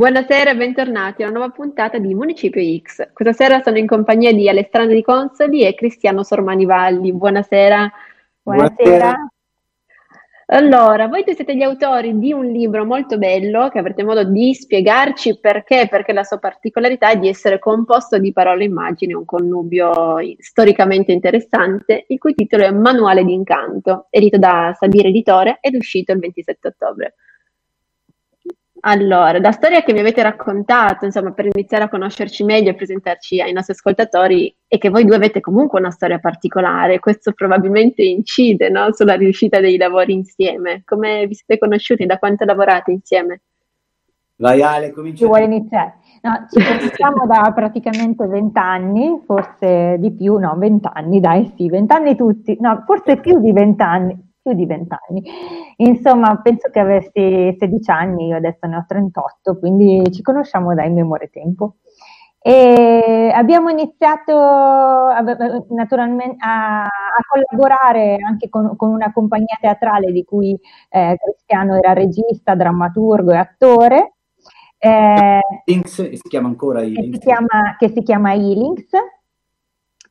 Buonasera e bentornati a una nuova puntata di Municipio X. Questa sera sono in compagnia di Alessandro Di Consoli e Cristiano Sormani Valli. Buonasera. Buonasera. Allora, voi due siete gli autori di un libro molto bello che avrete modo di spiegarci perché, perché la sua particolarità è di essere composto di parole e immagini, un connubio storicamente interessante, il cui titolo è Manuale d'incanto, edito da Sabire Editore ed uscito il 27 ottobre. Allora, la storia che mi avete raccontato, insomma, per iniziare a conoscerci meglio e presentarci ai nostri ascoltatori, è che voi due avete comunque una storia particolare. Questo probabilmente incide, no, sulla riuscita dei lavori insieme. Come vi siete conosciuti? Da quanto lavorate insieme? Vai Ale, comincia. Chi vuole iniziare? No, ci conosciamo da praticamente vent'anni, forse di più, no, vent'anni, dai, sì, vent'anni tutti, no, forse più di vent'anni più di vent'anni. Insomma, penso che avessi 16 anni, io adesso ne ho 38, quindi ci conosciamo da in memoria tempo. E abbiamo iniziato naturalmente a, a collaborare anche con, con, una compagnia teatrale di cui eh, Cristiano era regista, drammaturgo e attore. Eh, si chiama ancora Healings. Che si chiama, che si chiama Healings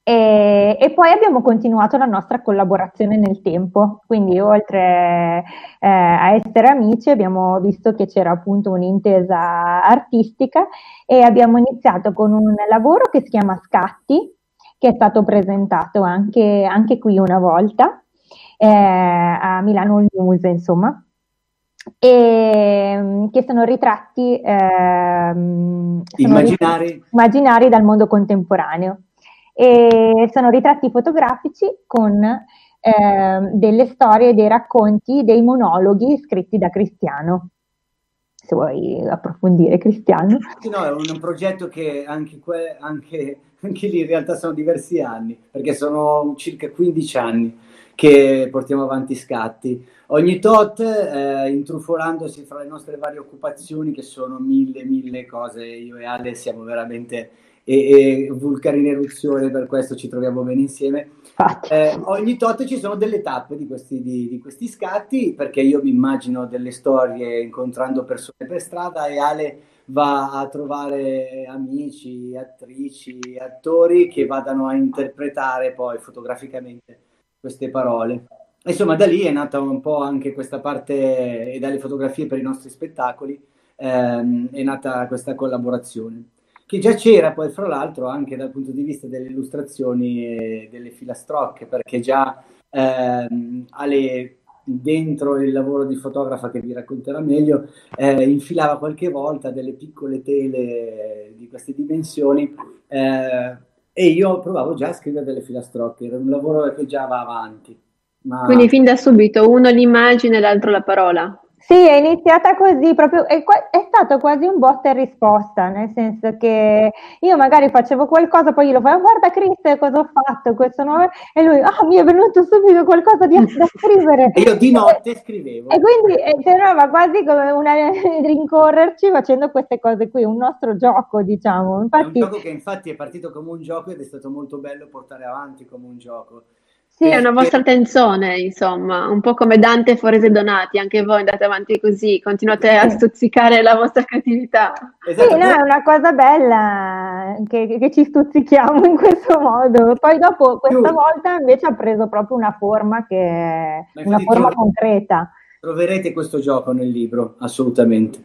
e, e, poi abbiamo continuato la nostra collaborazione nel tempo, quindi oltre eh, a essere amici abbiamo visto che c'era appunto un'intesa artistica e abbiamo iniziato con un lavoro che si chiama Scatti, che è stato presentato anche, anche qui una volta eh, a Milano Muse, insomma e che sono ritratti eh, immaginari. immaginari dal mondo contemporaneo e sono ritratti fotografici con eh, delle storie, dei racconti, dei monologhi scritti da Cristiano. Se vuoi approfondire, Cristiano. Sì, no, è un progetto che anche, que- anche, anche lì in realtà sono diversi anni, perché sono circa 15 anni che portiamo avanti scatti. Ogni tot, eh, intrufolandosi fra le nostre varie occupazioni, che sono mille, mille cose, io e Ale siamo veramente e, e vulcani in eruzione, per questo ci troviamo bene insieme. Eh, ogni tot ci sono delle tappe di questi, di, di questi, scatti, perché io mi immagino delle storie incontrando persone per strada e Ale va a trovare amici, attrici, attori che vadano a interpretare poi fotograficamente queste parole. Insomma, da lì è nata un po' anche questa parte, e dalle fotografie per i nostri spettacoli, ehm, è nata questa collaborazione che già c'era poi fra l'altro anche dal punto di vista delle illustrazioni e delle filastrocche, perché già ehm, Ale dentro il lavoro di fotografa che vi racconterà meglio, eh, infilava qualche volta delle piccole tele di queste dimensioni eh, e io provavo già a scrivere delle filastrocche, era un lavoro che già va avanti. Ma... Quindi fin da subito uno l'immagine l'altro la parola. Sì, è iniziata così, proprio, è, è, stato quasi un botta e risposta, nel senso che io magari facevo qualcosa, poi gli lo facevo, guarda Chris cosa ho fatto, questo nuovo... e lui, ah, mi è venuto subito qualcosa di, da scrivere. e io di notte scrivevo. E quindi eh, sembrava quasi come una rincorrerci facendo queste cose qui, un nostro gioco, diciamo. Infatti, è un gioco che infatti è partito come un gioco ed è stato molto bello portare avanti come un gioco. Sì, è una vostra tensione, insomma, un po' come Dante e Forese Donati, anche voi andate avanti così, continuate a stuzzicare la vostra creatività. Esatto. Sì, no, è una cosa bella che, che, ci stuzzichiamo in questo modo. Poi dopo, questa volta invece ha preso proprio una forma che è una forma concreta. Troverete questo gioco nel libro, assolutamente.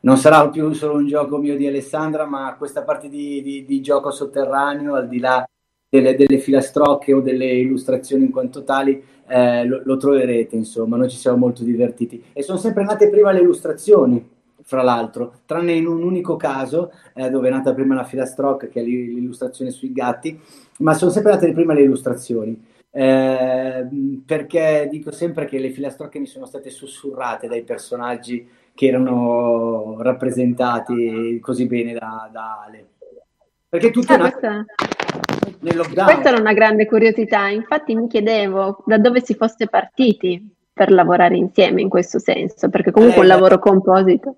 Non sarà più solo un gioco mio di Alessandra, ma questa parte di, di, di gioco sotterraneo, al di là delle, delle, filastrocche o delle illustrazioni in quanto tali, eh, lo, lo, troverete, insomma, noi ci siamo molto divertiti. E sono sempre nate prima le illustrazioni, fra l'altro, tranne in un unico caso, eh, dove è nata prima la filastrocca, che è l'illustrazione sui gatti, ma sono sempre nate prima le illustrazioni. Eh, perché dico sempre che le filastrocche mi sono state sussurrate dai personaggi che erano rappresentati così bene da, da Ale. Perché tutto ah, è nato nel lockdown. Questa era una grande curiosità, infatti mi chiedevo da dove si fosse partiti per lavorare insieme in questo senso, perché comunque eh, un lavoro composito.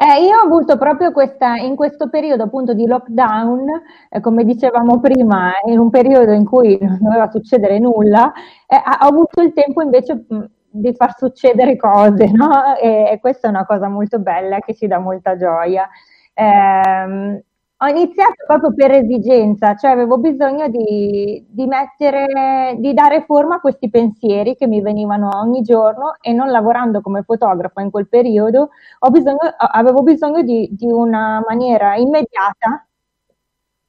Eh, io ho avuto proprio questa, in questo periodo appunto di lockdown, eh, come dicevamo prima, in un periodo in cui non doveva succedere nulla, eh, ho avuto il tempo invece mh, di far succedere cose, no? E, e, questa è una cosa molto bella che ci dà molta gioia. Eh, ho iniziato proprio per esigenza, cioè avevo bisogno di, di, mettere, di dare forma a questi pensieri che mi venivano ogni giorno e non lavorando come fotografa in quel periodo, bisogno, avevo bisogno di, di, una maniera immediata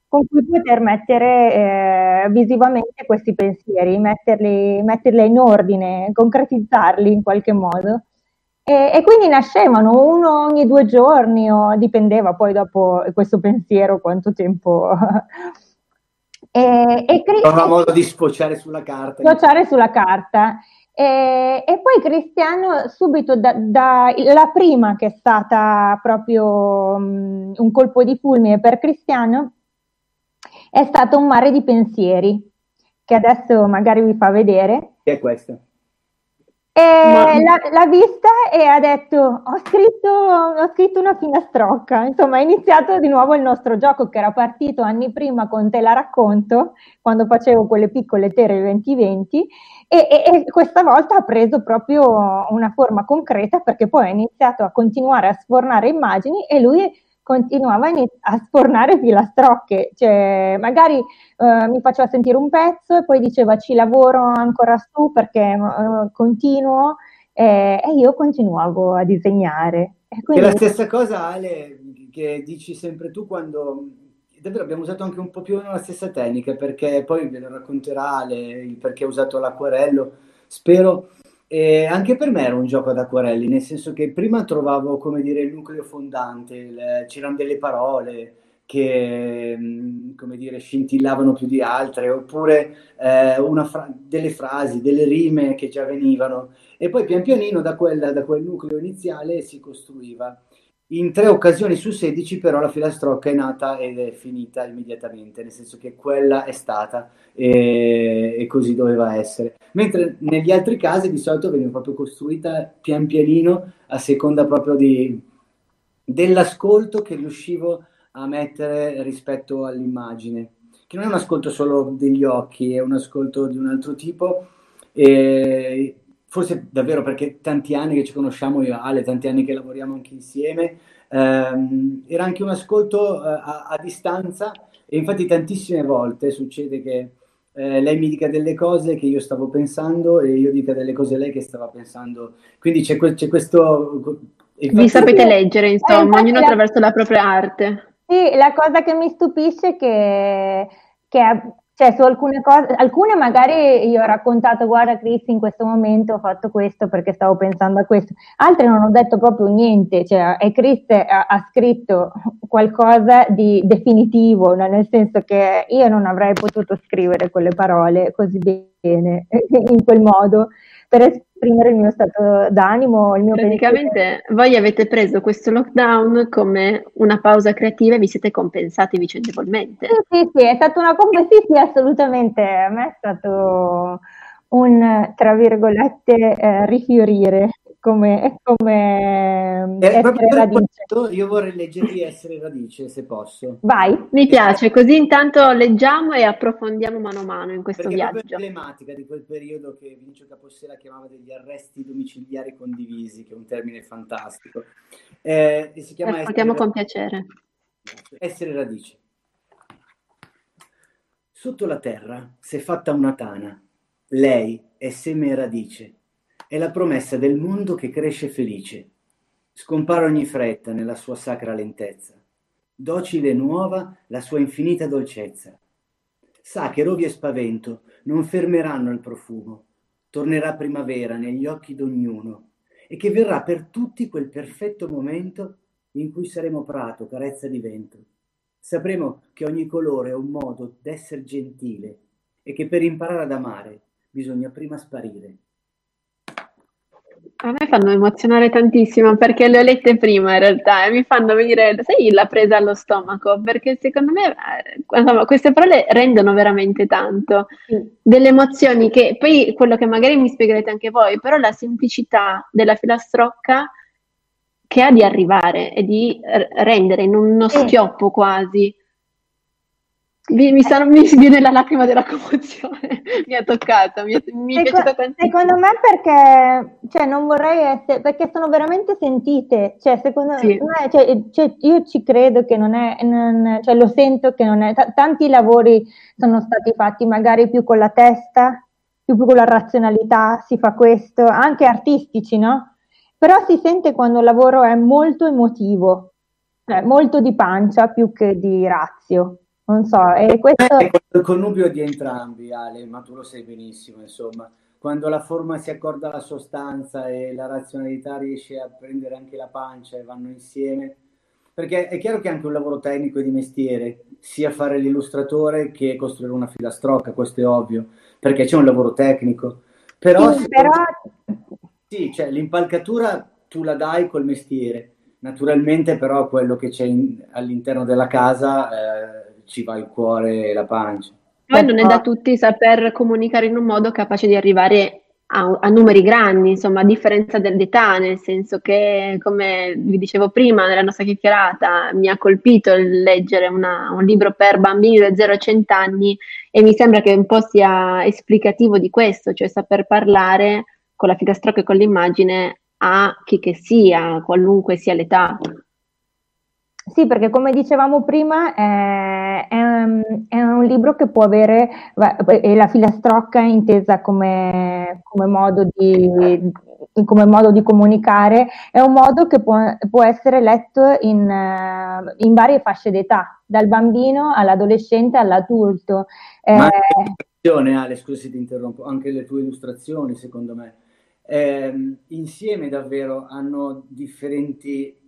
con cui poter mettere eh, visivamente questi pensieri, metterli, metterli in ordine, concretizzarli in qualche modo. E, e, quindi nascevano uno ogni due giorni, o dipendeva poi dopo questo pensiero quanto tempo. e, e Cri- modo di sfociare sulla carta. Sfociare sulla carta. E, e, poi Cristiano, subito da, da, la prima che è stata proprio um, un colpo di fulmine per Cristiano, è stato un mare di pensieri, che adesso magari vi fa vedere. Che è questo? E l'ha, l'ha, vista e ha detto: ho scritto, ho scritto, una filastrocca. Insomma, è iniziato di nuovo il nostro gioco che era partito anni prima con Te la racconto, quando facevo quelle piccole tere 2020, e, e, e questa volta ha preso proprio una forma concreta perché poi ha iniziato a continuare a sfornare immagini e lui continuava a sfornare filastrocche, cioè magari eh, mi faceva sentire un pezzo e poi diceva ci lavoro ancora su perché eh, continuo eh, e io continuavo a disegnare. E quindi... È la stessa cosa Ale che dici sempre tu quando davvero abbiamo usato anche un po' più o meno la stessa tecnica perché poi ve lo racconterà Ale perché ha usato l'acquarello. Spero e anche per me era un gioco ad acquarelli, nel senso che prima trovavo, come dire, il nucleo fondante, le, c'erano delle parole che, mm, come dire, scintillavano più di altre, oppure eh, fra- delle frasi, delle rime che già venivano. E poi pian pianino da, quella, da quel nucleo iniziale si costruiva. In tre occasioni su 16 però la filastrocca è nata ed è finita immediatamente, nel senso che quella è stata e, e così doveva essere. Mentre negli altri casi di solito veniva proprio costruita pian pianino a seconda proprio di, dell'ascolto che riuscivo a mettere rispetto all'immagine, che non è un ascolto solo degli occhi, è un ascolto di un altro tipo. E forse davvero perché tanti anni che ci conosciamo io e Ale, tanti anni che lavoriamo anche insieme, ehm, era anche un ascolto eh, a, a, distanza e infatti tantissime volte succede che eh, lei mi dica delle cose che io stavo pensando e io dica delle cose a lei che stava pensando. Quindi c'è, c'è questo... Vi sapete leggere, insomma, eh, ognuno la... attraverso la propria arte. Sì, la cosa che mi stupisce è che, che cioè, su alcune cose, alcune magari io ho raccontato, guarda Chris, in questo momento ho fatto questo perché stavo pensando a questo, altre non ho detto proprio niente, cioè, e Chris ha, ha scritto qualcosa di definitivo, no? nel senso che io non avrei potuto scrivere quelle parole così bene, in quel modo, per esprimere il mio stato d'animo, il mio Praticamente pensiero. voi avete preso questo lockdown come una pausa creativa e vi siete compensati vicendevolmente. Sì, sì, sì, è stata una compensazione, sì, sì, assolutamente. A me è stato un, tra virgolette, eh, rifiorire come, come eh, essere radice. Io vorrei leggervi essere radice, se posso. Vai. Mi piace, così intanto leggiamo e approfondiamo mano a mano in questo Perché viaggio. È emblematica di quel periodo che Vinicio Capossela chiamava degli arresti domiciliari condivisi, che è un termine fantastico. Eh, e si chiama Ascoltiamo con piacere. Essere radice. Sotto la terra si è fatta una tana. Lei è seme e radice è la promessa del mondo che cresce felice. Scompare ogni fretta nella sua sacra lentezza. Docile e nuova la sua infinita dolcezza. Sa che rovi e spavento non fermeranno il profumo. Tornerà primavera negli occhi d'ognuno e che verrà per tutti quel perfetto momento in cui saremo prato, carezza di vento. Sapremo che ogni colore è un modo d'essere gentile e che per imparare ad amare bisogna prima sparire. A me fanno emozionare tantissimo perché le ho lette prima in realtà e mi fanno venire, sai, la presa allo stomaco perché secondo me eh, insomma, queste parole rendono veramente tanto. Delle emozioni che poi quello che magari mi spiegherete anche voi, però la semplicità della filastrocca che ha di arrivare e di rendere in uno schioppo quasi Mi, mi, sono, mi viene la lacrima della commozione, mi ha toccato, mi, mi è piaciuta tantissimo. Secondo me perché, cioè, non vorrei essere, perché sono veramente sentite, cioè, secondo sì. me, cioè, cioè, io ci credo che non è, non, cioè, lo sento che non è, t- tanti lavori sono stati fatti magari più con la testa, più con la razionalità, si fa questo, anche artistici, no? Però si sente quando il lavoro è molto emotivo, cioè molto di pancia più che di razio. Non so, e questo... È il connubio di entrambi, Ale, ma tu lo sai benissimo, insomma. Quando la forma si accorda alla sostanza e la razionalità riesce a prendere anche la pancia e vanno insieme, perché è chiaro che è anche un lavoro tecnico e di mestiere, sia fare l'illustratore che costruire una filastrocca, questo è ovvio, perché c'è un lavoro tecnico. Però, sì, però... sì cioè, l'impalcatura tu la dai col mestiere, naturalmente però quello che c'è in, all'interno della casa eh, ci va il cuore e la pancia. Poi non è da tutti saper comunicare in un modo capace di arrivare a, a, numeri grandi, insomma, a differenza dell'età, nel senso che, come vi dicevo prima nella nostra chiacchierata, mi ha colpito il leggere una, un libro per bambini da 0 a 100 anni e mi sembra che un po' sia esplicativo di questo, cioè saper parlare con la filastrocca e con l'immagine a chi che sia, qualunque sia l'età. Sì, perché come dicevamo prima è, è, è, un libro che può avere, la filastrocca intesa come, come, modo di, come, modo di, comunicare, è un modo che può, può essere letto in, in, varie fasce d'età, dal bambino all'adolescente all'adulto. Ma eh, Ale, scusa se ti interrompo, anche le tue illustrazioni secondo me, eh, insieme davvero hanno differenti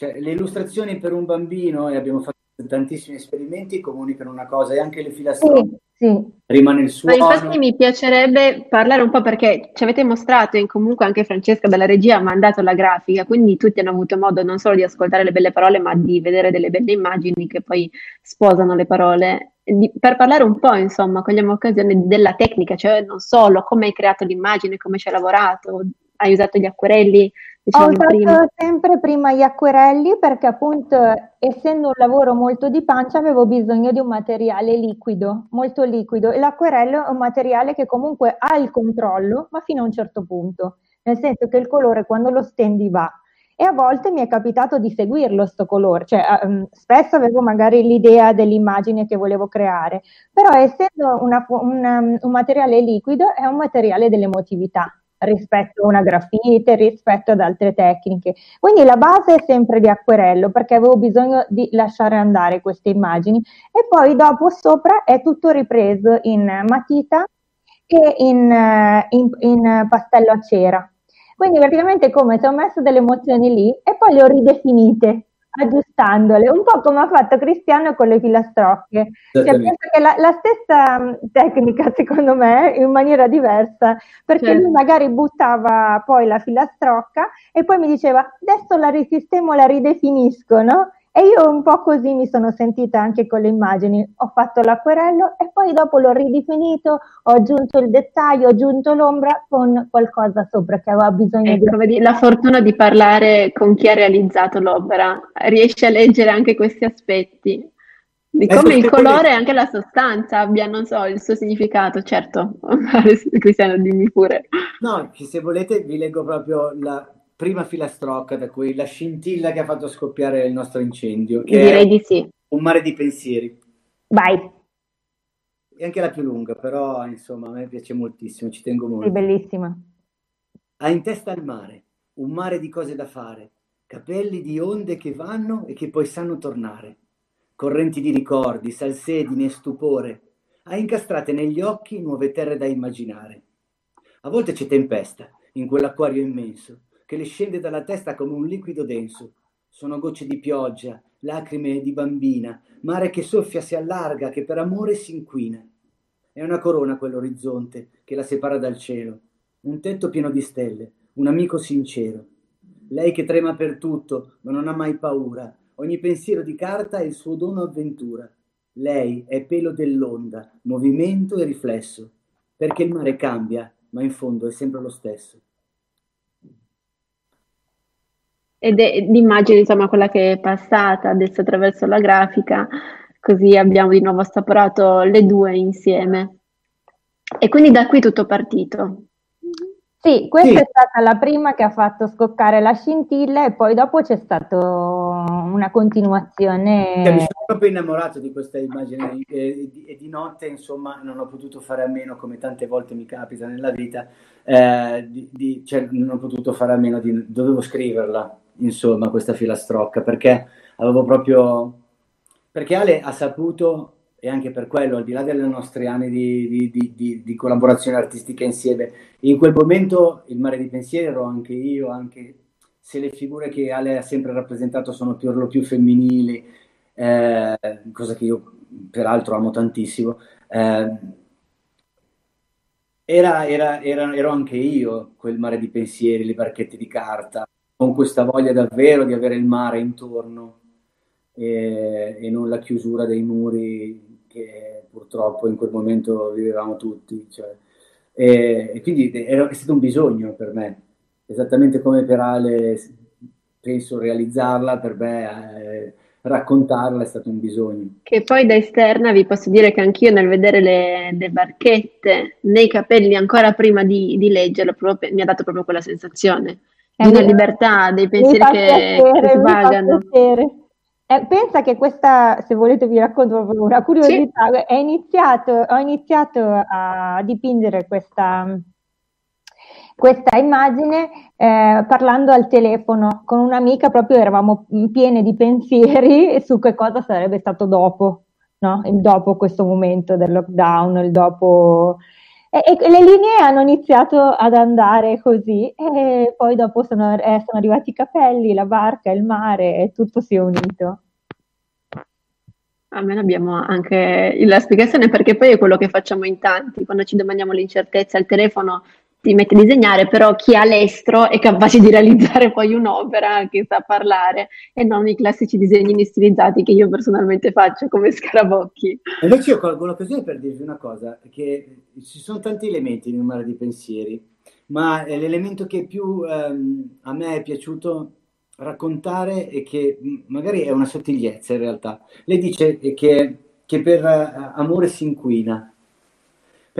cioè, le illustrazioni per un bambino, e abbiamo fatto tantissimi esperimenti, comunicano una cosa, e anche le filastrocche. Sì, sì. Rimane il suono. Ma infatti mi piacerebbe parlare un po' perché ci avete mostrato e comunque anche Francesca dalla regia ha mandato la grafica, quindi tutti hanno avuto modo non solo di ascoltare le belle parole, ma di vedere delle belle immagini che poi sposano le parole. Di, per parlare un po', insomma, cogliamo occasione della tecnica, cioè non solo come hai creato l'immagine, come ci hai lavorato, hai usato gli acquerelli, ho usato prima. sempre prima gli acquerelli perché appunto essendo un lavoro molto di pancia avevo bisogno di un materiale liquido, molto liquido. E l'acquerello è un materiale che comunque ha il controllo ma fino a un certo punto, nel senso che il colore quando lo stendi va. E a volte mi è capitato di seguirlo sto colore, cioè um, spesso avevo magari l'idea dell'immagine che volevo creare, però essendo una, un, un materiale liquido è un materiale dell'emotività rispetto a una grafite, rispetto ad altre tecniche. Quindi la base è sempre di acquerello perché avevo bisogno di lasciare andare queste immagini e poi dopo sopra è tutto ripreso in matita e in, eh, in, in pastello a cera. Quindi praticamente come se ho messo delle emozioni lì e poi le ho ridefinite aggiustandole, un po' come ha fatto Cristiano con le filastrocche. Cioè, penso che la, la, stessa mm, tecnica, secondo me, in maniera diversa, perché certo. lui magari buttava poi la filastrocca e poi mi diceva adesso la risistemo, la ridefinisco, no? E io un po' così mi sono sentita anche con le immagini. Ho fatto l'acquerello e poi dopo l'ho ridefinito, ho aggiunto il dettaglio, ho aggiunto l'ombra con qualcosa sopra che aveva bisogno ecco, di... Vedi, la fortuna di parlare con chi ha realizzato l'opera, riesce a leggere anche questi aspetti. Di come il colore e anche la sostanza abbia, non so, il suo significato, certo. Cristiano, dimmi pure. No, se volete vi leggo proprio la prima filastrocca da cui la scintilla che ha fatto scoppiare il nostro incendio. Che Direi di sì. Un mare di pensieri. Vai. È anche la più lunga, però insomma a me piace moltissimo, ci tengo molto. È bellissima. Ha in testa il mare, un mare di cose da fare, capelli di onde che vanno e che poi sanno tornare, correnti di ricordi, salsedine e stupore, ha incastrate negli occhi nuove terre da immaginare. A volte c'è tempesta in quell'acquario immenso, che le scende dalla testa come un liquido denso. Sono gocce di pioggia, lacrime di bambina, mare che soffia si allarga, che per amore si inquina. È una corona quell'orizzonte che la separa dal cielo, un tetto pieno di stelle, un amico sincero. Lei che trema per tutto, ma non ha mai paura, ogni pensiero di carta è il suo dono avventura. Lei è pelo dell'onda, movimento e riflesso, perché il mare cambia, ma in fondo è sempre lo stesso ed è l'immagine, insomma, quella che è passata adesso attraverso la grafica, così abbiamo di nuovo assaporato le due insieme. E quindi da qui tutto partito. Sì, questa sì. è stata la prima che ha fatto scoccare la scintilla e poi dopo c'è stata una continuazione. Cioè, mi sono proprio innamorato di questa immagine e, di, e, di notte, insomma, non ho potuto fare a meno, come tante volte mi capita nella vita, eh, di, di, cioè, non ho potuto fare a meno di... dovevo scriverla, insomma, questa filastrocca, perché avevo proprio... perché Ale ha saputo e anche per quello, al di là dei nostri anni di, di, di, di, collaborazione artistica insieme, in quel momento il mare di pensieri ero anche io, anche se le figure che Ale ha sempre rappresentato sono per lo più femminili, eh, cosa che io peraltro amo tantissimo, eh, era, era, era, ero anche io quel mare di pensieri, le barchette di carta, con questa voglia davvero di avere il mare intorno e, e non la chiusura dei muri che purtroppo in quel momento vivevamo tutti. Cioè, e, e, quindi era, è stato un bisogno per me, esattamente come per Ale penso realizzarla, per me eh, raccontarla è stato un bisogno. Che poi da esterna vi posso dire che anch'io nel vedere le, le barchette nei capelli ancora prima di, di leggerlo proprio, mi ha dato proprio quella sensazione di una libertà, dei pensieri che, piacere, che svagano. Eh, pensa che questa, se volete vi racconto proprio una curiosità, sì. iniziato, ho iniziato a dipingere questa, questa immagine eh, parlando al telefono con un'amica, proprio eravamo piene di pensieri su che cosa sarebbe stato dopo, no? il dopo questo momento del lockdown, il dopo... E, e, le linee hanno iniziato ad andare così e poi dopo sono, eh, sono arrivati i capelli, la barca, il mare e tutto si è unito. Almeno abbiamo anche la spiegazione perché poi è quello che facciamo in tanti, quando ci domandiamo l'incertezza al telefono ti mette a disegnare, però chi ha l'estro è capace di realizzare poi un'opera che sa parlare e non i classici disegnini stilizzati che io personalmente faccio come scarabocchi. Invece io colgo l'occasione per dirvi una cosa, che ci sono tanti elementi in un mare di pensieri, ma l'elemento che più ehm, a me è piaciuto raccontare e che magari è una sottigliezza in realtà. Lei dice che, che per uh, amore si inquina,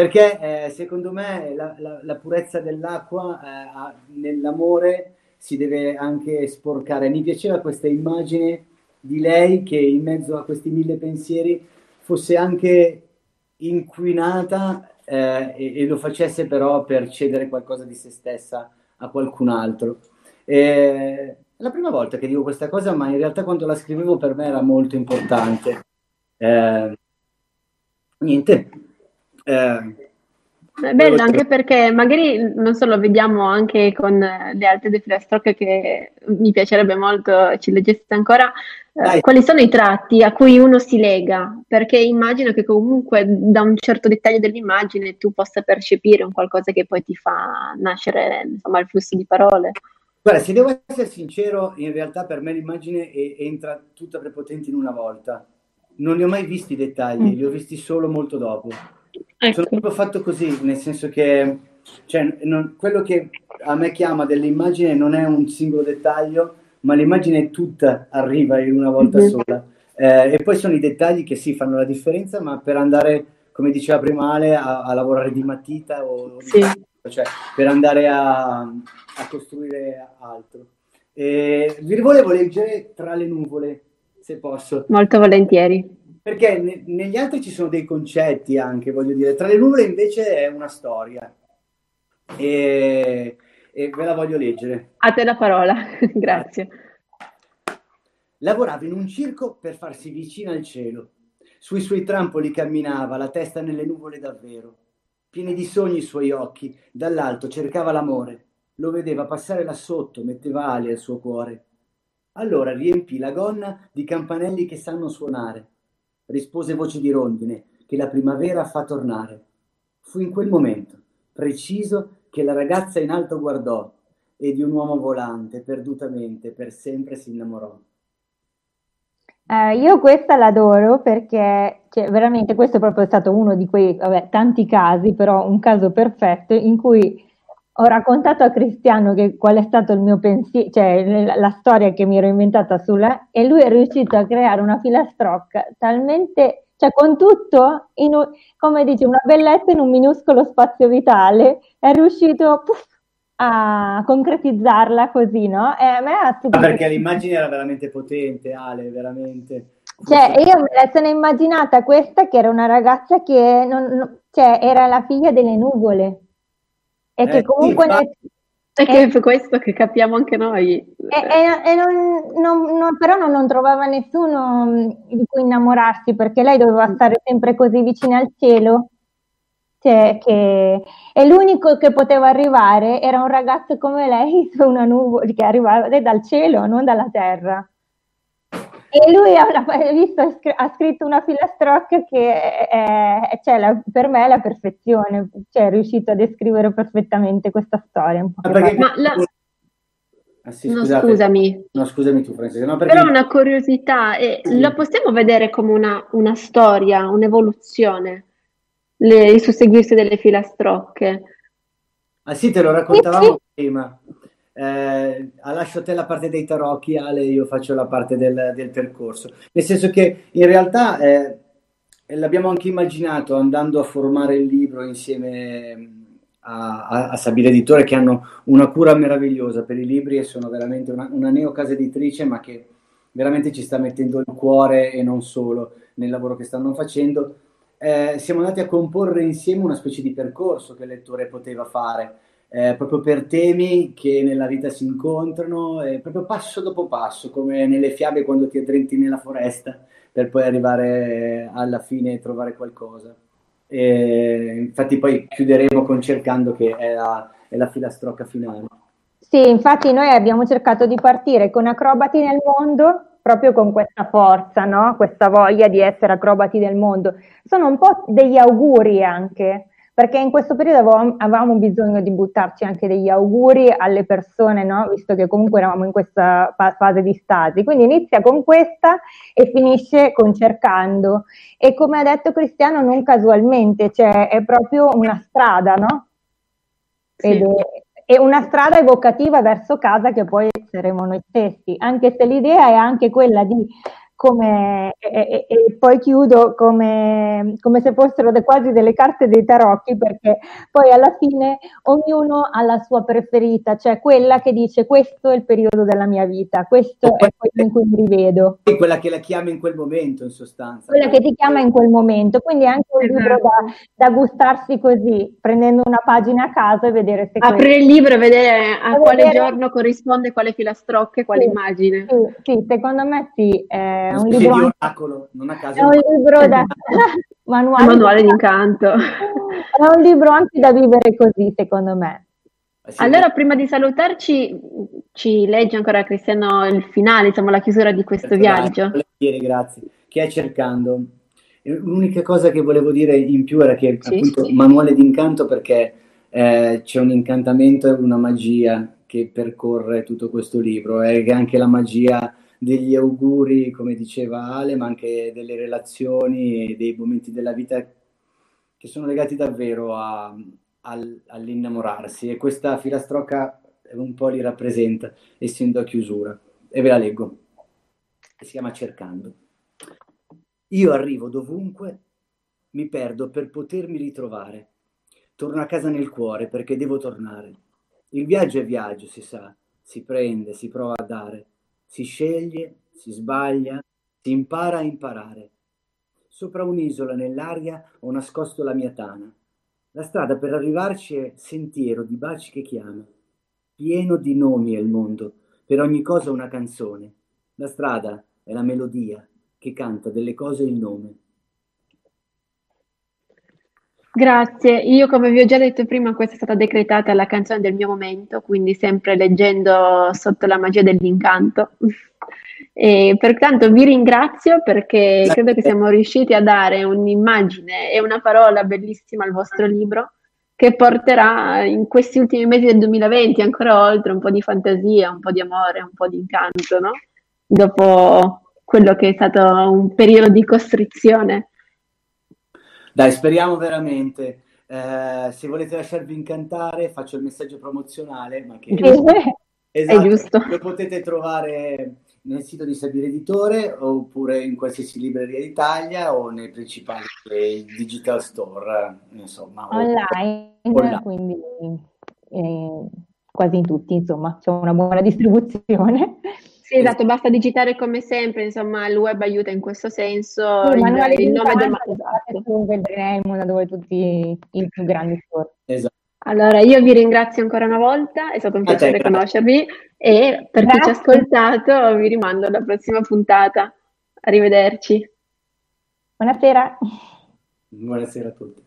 perché eh, secondo me la, la, la purezza dell'acqua eh, nell'amore si deve anche sporcare. Mi piaceva questa immagine di lei che in mezzo a questi mille pensieri fosse anche inquinata eh, e, e, lo facesse però per cedere qualcosa di se stessa a qualcun altro. E, è la prima volta che dico questa cosa, ma in realtà quando la scrivevo per me era molto importante. Eh, niente. Eh, è bello anche perché magari non solo vediamo anche con le altre due filastrocche che mi piacerebbe molto ci leggeste ancora eh, quali sono i tratti a cui uno si lega perché immagino che comunque da un certo dettaglio dell'immagine tu possa percepire un qualcosa che poi ti fa nascere insomma il flusso di parole. Guarda, se devo essere sincero, in realtà per me l'immagine è, entra tutta prepotente in una volta. Non ne ho mai visti i dettagli, mm. li ho visti solo molto dopo. Ecco. Sono proprio fatto così, nel senso che cioè, non, quello che a me chiama dell'immagine non è un singolo dettaglio, ma l'immagine tutta arriva in una volta mm-hmm. sola. Eh, e poi sono i dettagli che sì, fanno la differenza, ma per andare, come diceva prima Ale, a, a lavorare di matita o sì. cioè, per andare a, a costruire altro. E vi volevo leggere tra le nuvole, se posso. Molto volentieri. Perché ne, negli altri ci sono dei concetti anche, voglio dire. Tra le nuvole invece è una storia. E, e ve la voglio leggere. A te la parola, grazie. Lavorava in un circo per farsi vicino al cielo. Sui suoi trampoli camminava, la testa nelle nuvole davvero. Pieni di sogni i suoi occhi, dall'alto cercava l'amore lo vedeva passare là sotto, metteva ali al suo cuore. Allora riempì la gonna di campanelli che sanno suonare. Rispose voce di rondine che la primavera fa tornare. Fu in quel momento, preciso, che la ragazza in alto guardò e di un uomo volante, perdutamente, per sempre si innamorò. Eh, io questa l'adoro perché cioè, veramente questo è proprio stato uno di quei vabbè, tanti casi, però un caso perfetto in cui ho raccontato a Cristiano che, qual è stato il mio pensiero, cioè la, la, storia che mi ero inventata sulla, e lui è riuscito a creare una filastrocca talmente, cioè con tutto, in, come dice, una bellezza in un minuscolo spazio vitale, è riuscito puff, a concretizzarla così, no? E a me ha stupito. Ah, perché l'immagine era veramente potente, Ale, veramente. Cioè, io me la sono immaginata questa che era una ragazza che non, non, cioè, era la figlia delle nuvole e che eh, comunque... Sì. È che è questo che capiamo anche noi. E, e, e non, non, non, però non, trovava nessuno mm, di cui innamorarsi perché lei doveva stare sempre così vicina al cielo. Cioè, che, e l'unico che poteva arrivare era un ragazzo come lei su una nuvola che arrivava dal cielo, non dalla terra. E lui ha, visto, ha scritto una filastrocca che è, cioè, la, per me è la perfezione, cioè è riuscito a descrivere perfettamente questa storia. Ma la... ah, sì, no, scusami. No, scusami tu, Francesca. No, perché... Però una curiosità, eh, sì. la possiamo vedere come una, una storia, un'evoluzione, le, il susseguirsi delle filastrocche? Ah sì, te lo raccontavamo sì, prima. Eh, lascio te la parte dei tarocchi, Ale, io faccio la parte del, del percorso. Nel senso che in realtà eh, l'abbiamo anche immaginato andando a formare il libro insieme a, a, a Sabine Editore che hanno una cura meravigliosa per i libri e sono veramente una, una neo casa editrice ma che veramente ci sta mettendo il cuore e non solo nel lavoro che stanno facendo. Eh, siamo andati a comporre insieme una specie di percorso che il lettore poteva fare eh, proprio per temi che nella vita si incontrano, eh, proprio passo dopo passo, come nelle fiabe quando ti addrenti nella foresta per poi arrivare alla fine e trovare qualcosa. E, infatti poi chiuderemo con cercando che è la, è la filastrocca finale. Sì, infatti noi abbiamo cercato di partire con acrobati nel mondo proprio con questa forza, no? questa voglia di essere acrobati del mondo. Sono un po' degli auguri anche, perché in questo periodo avevamo, bisogno di buttarci anche degli auguri alle persone, no? visto che comunque eravamo in questa fase di stasi. Quindi inizia con questa e finisce con cercando. E come ha detto Cristiano, non casualmente, cioè è proprio una strada, no? Sì. È, è una strada evocativa verso casa che poi saremo noi stessi, anche se l'idea è anche quella di come, e, e, poi chiudo come, come se fossero de, quasi delle carte dei tarocchi, perché poi alla fine ognuno ha la sua preferita, cioè quella che dice questo è il periodo della mia vita, questo è quello in cui mi rivedo. È quella che la chiama in quel momento, in sostanza. Quella che ti chiama in quel momento, quindi è anche un esatto. libro da, da, gustarsi così, prendendo una pagina a caso e vedere se... Aprire il libro e vedere a, a quale vedere... giorno corrisponde quale filastrocche, quale sì, immagine. Sì, sì, secondo me sì. Eh, è un libro di oracolo, non a caso. È un libro da manuale, manuale di incanto. È un libro anche da vivere così, secondo me. Eh sì, allora, prima di salutarci, ci legge ancora Cristiano il finale, insomma, la chiusura di questo certo, viaggio. Grazie, grazie. Che è cercando. L'unica cosa che volevo dire in più era che sì, appunto sì. manuale di incanto perché eh, c'è un incantamento e una magia che percorre tutto questo libro e anche la magia degli auguri, come diceva Ale, ma anche delle relazioni e dei momenti della vita che sono legati davvero a, al, all'innamorarsi e questa filastrocca un po' li rappresenta, essendo a chiusura. E ve la leggo. Si chiama Cercando. Io arrivo dovunque, mi perdo per potermi ritrovare. Torno a casa nel cuore perché devo tornare. Il viaggio è viaggio, si sa, si prende, si prova a dare si sceglie, si sbaglia, si impara a imparare. Sopra un'isola nell'aria ho nascosto la mia tana. La strada per arrivarci è sentiero di baci che chiama. Pieno di nomi è il mondo, per ogni cosa una canzone. La strada è la melodia che canta delle cose il nome. Grazie, io come vi ho già detto prima, questa è stata decretata la canzone del mio momento, quindi sempre leggendo sotto la magia dell'incanto. E pertanto vi ringrazio perché credo che siamo riusciti a dare un'immagine e una parola bellissima al vostro libro che porterà in questi ultimi mesi del 2020 ancora oltre un po' di fantasia, un po' di amore, un po' di incanto, no? Dopo quello che è stato un periodo di costrizione dai, speriamo veramente. Eh, se volete lasciarvi incantare, faccio il messaggio promozionale, ma che esatto, è giusto. lo potete trovare nel sito di Sabire Editore oppure in qualsiasi libreria d'Italia o nei principali digital store, insomma. Online, online. quindi eh, quasi in tutti, insomma, c'è una buona distribuzione. Sì, esatto, basta digitare come sempre, insomma, il web aiuta in questo senso. Sì, il, manuale il nome del esatto. vedremo da dove tutti i più grandi store. Esatto. Allora, io vi ringrazio ancora una volta, è stato un piacere te, conoscervi e per Grazie. chi ci ha ascoltato vi rimando alla prossima puntata. Arrivederci. Buonasera. Buonasera a tutti.